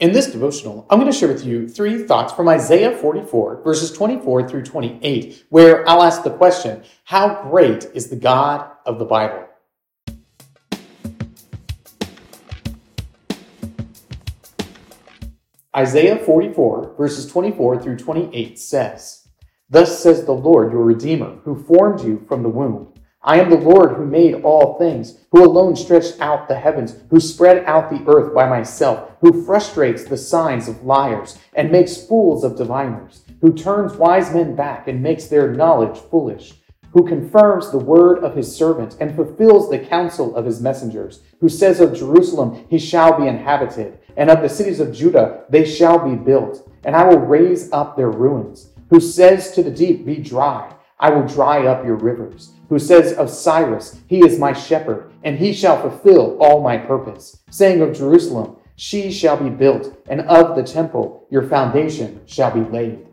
In this devotional, I'm going to share with you three thoughts from Isaiah 44, verses 24 through 28, where I'll ask the question How great is the God of the Bible? Isaiah 44, verses 24 through 28 says, Thus says the Lord, your Redeemer, who formed you from the womb. I am the Lord who made all things, who alone stretched out the heavens, who spread out the earth by myself, who frustrates the signs of liars and makes fools of diviners, who turns wise men back and makes their knowledge foolish, who confirms the word of his servant and fulfills the counsel of his messengers, who says of Jerusalem, he shall be inhabited, and of the cities of Judah, they shall be built, and I will raise up their ruins, who says to the deep, be dry I will dry up your rivers. Who says of Cyrus, He is my shepherd, and he shall fulfill all my purpose. Saying of Jerusalem, She shall be built, and of the temple, your foundation shall be laid.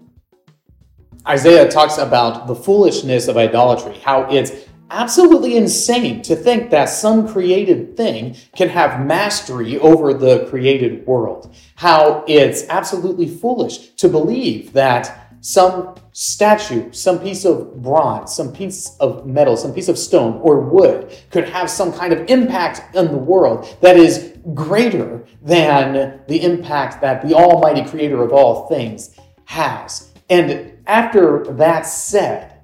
Isaiah talks about the foolishness of idolatry, how it's absolutely insane to think that some created thing can have mastery over the created world. How it's absolutely foolish to believe that some statue, some piece of bronze, some piece of metal, some piece of stone or wood could have some kind of impact in the world that is greater than the impact that the Almighty Creator of all things has. And after that said,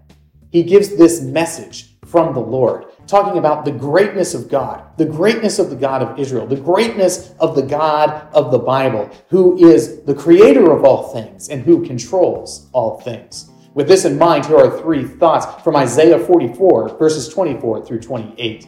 he gives this message from the Lord talking about the greatness of God, the greatness of the God of Israel, the greatness of the God of the Bible, who is the creator of all things and who controls all things. With this in mind, here are three thoughts from Isaiah 44, verses 24 through 28.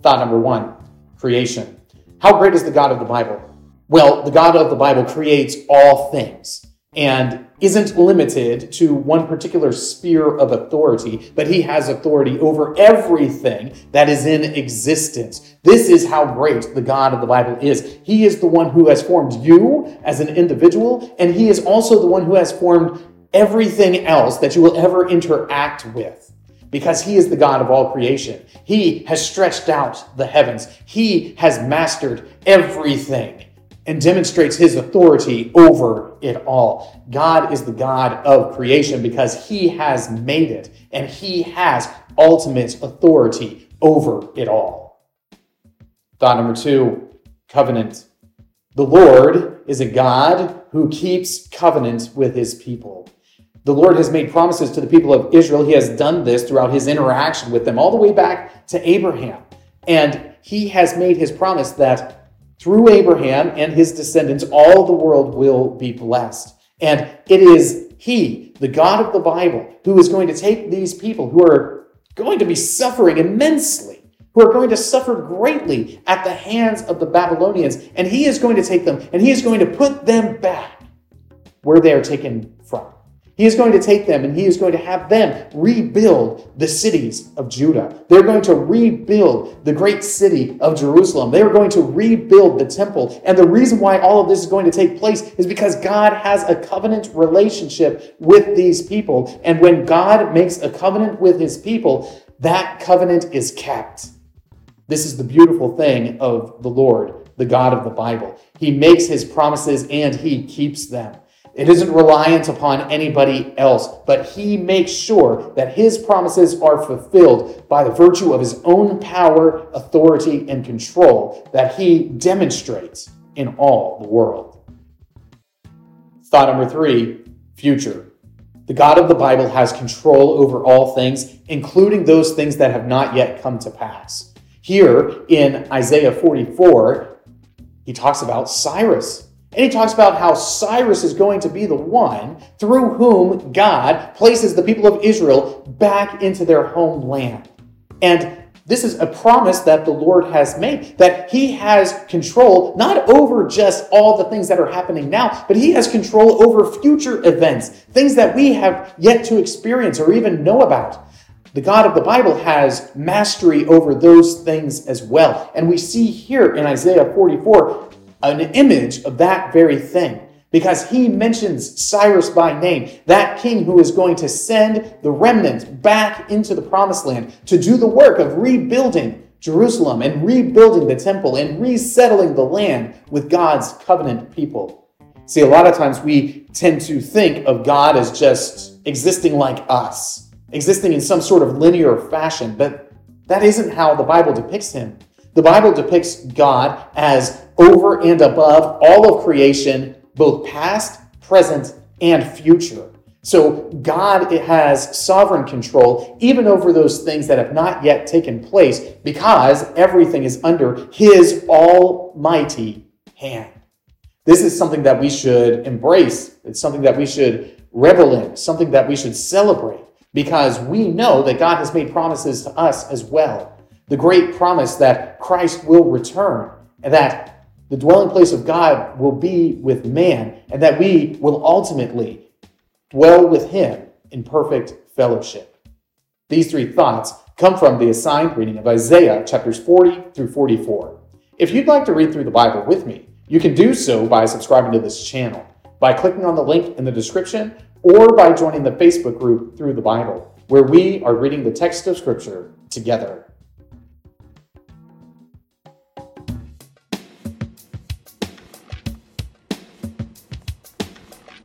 Thought number one creation. How great is the God of the Bible? Well, the God of the Bible creates all things and isn't limited to one particular sphere of authority, but he has authority over everything that is in existence. This is how great the God of the Bible is. He is the one who has formed you as an individual, and he is also the one who has formed everything else that you will ever interact with. Because he is the God of all creation. He has stretched out the heavens. He has mastered everything and demonstrates his authority over it all. God is the God of creation because he has made it and he has ultimate authority over it all. Thought number two covenant. The Lord is a God who keeps covenant with his people. The Lord has made promises to the people of Israel. He has done this throughout his interaction with them, all the way back to Abraham. And he has made his promise that through Abraham and his descendants, all the world will be blessed. And it is He, the God of the Bible, who is going to take these people who are going to be suffering immensely, who are going to suffer greatly at the hands of the Babylonians, and He is going to take them and He is going to put them back where they are taken from. He is going to take them and he is going to have them rebuild the cities of Judah. They're going to rebuild the great city of Jerusalem. They are going to rebuild the temple. And the reason why all of this is going to take place is because God has a covenant relationship with these people. And when God makes a covenant with his people, that covenant is kept. This is the beautiful thing of the Lord, the God of the Bible. He makes his promises and he keeps them. It isn't reliant upon anybody else, but he makes sure that his promises are fulfilled by the virtue of his own power, authority, and control that he demonstrates in all the world. Thought number three future. The God of the Bible has control over all things, including those things that have not yet come to pass. Here in Isaiah 44, he talks about Cyrus and he talks about how Cyrus is going to be the one through whom God places the people of Israel back into their homeland. And this is a promise that the Lord has made that He has control not over just all the things that are happening now, but He has control over future events, things that we have yet to experience or even know about. The God of the Bible has mastery over those things as well. And we see here in Isaiah 44 an image of that very thing because he mentions Cyrus by name, that king who is going to send the remnant back into the promised land to do the work of rebuilding Jerusalem and rebuilding the temple and resettling the land with God's covenant people. See, a lot of times we tend to think of God as just existing like us, existing in some sort of linear fashion, but that isn't how the Bible depicts him. The Bible depicts God as over and above all of creation, both past, present, and future. So God has sovereign control even over those things that have not yet taken place because everything is under his almighty hand. This is something that we should embrace. It's something that we should revel in, something that we should celebrate because we know that God has made promises to us as well. The great promise that Christ will return and that the dwelling place of God will be with man and that we will ultimately dwell with him in perfect fellowship. These three thoughts come from the assigned reading of Isaiah chapters 40 through 44. If you'd like to read through the Bible with me, you can do so by subscribing to this channel, by clicking on the link in the description, or by joining the Facebook group Through the Bible, where we are reading the text of Scripture together.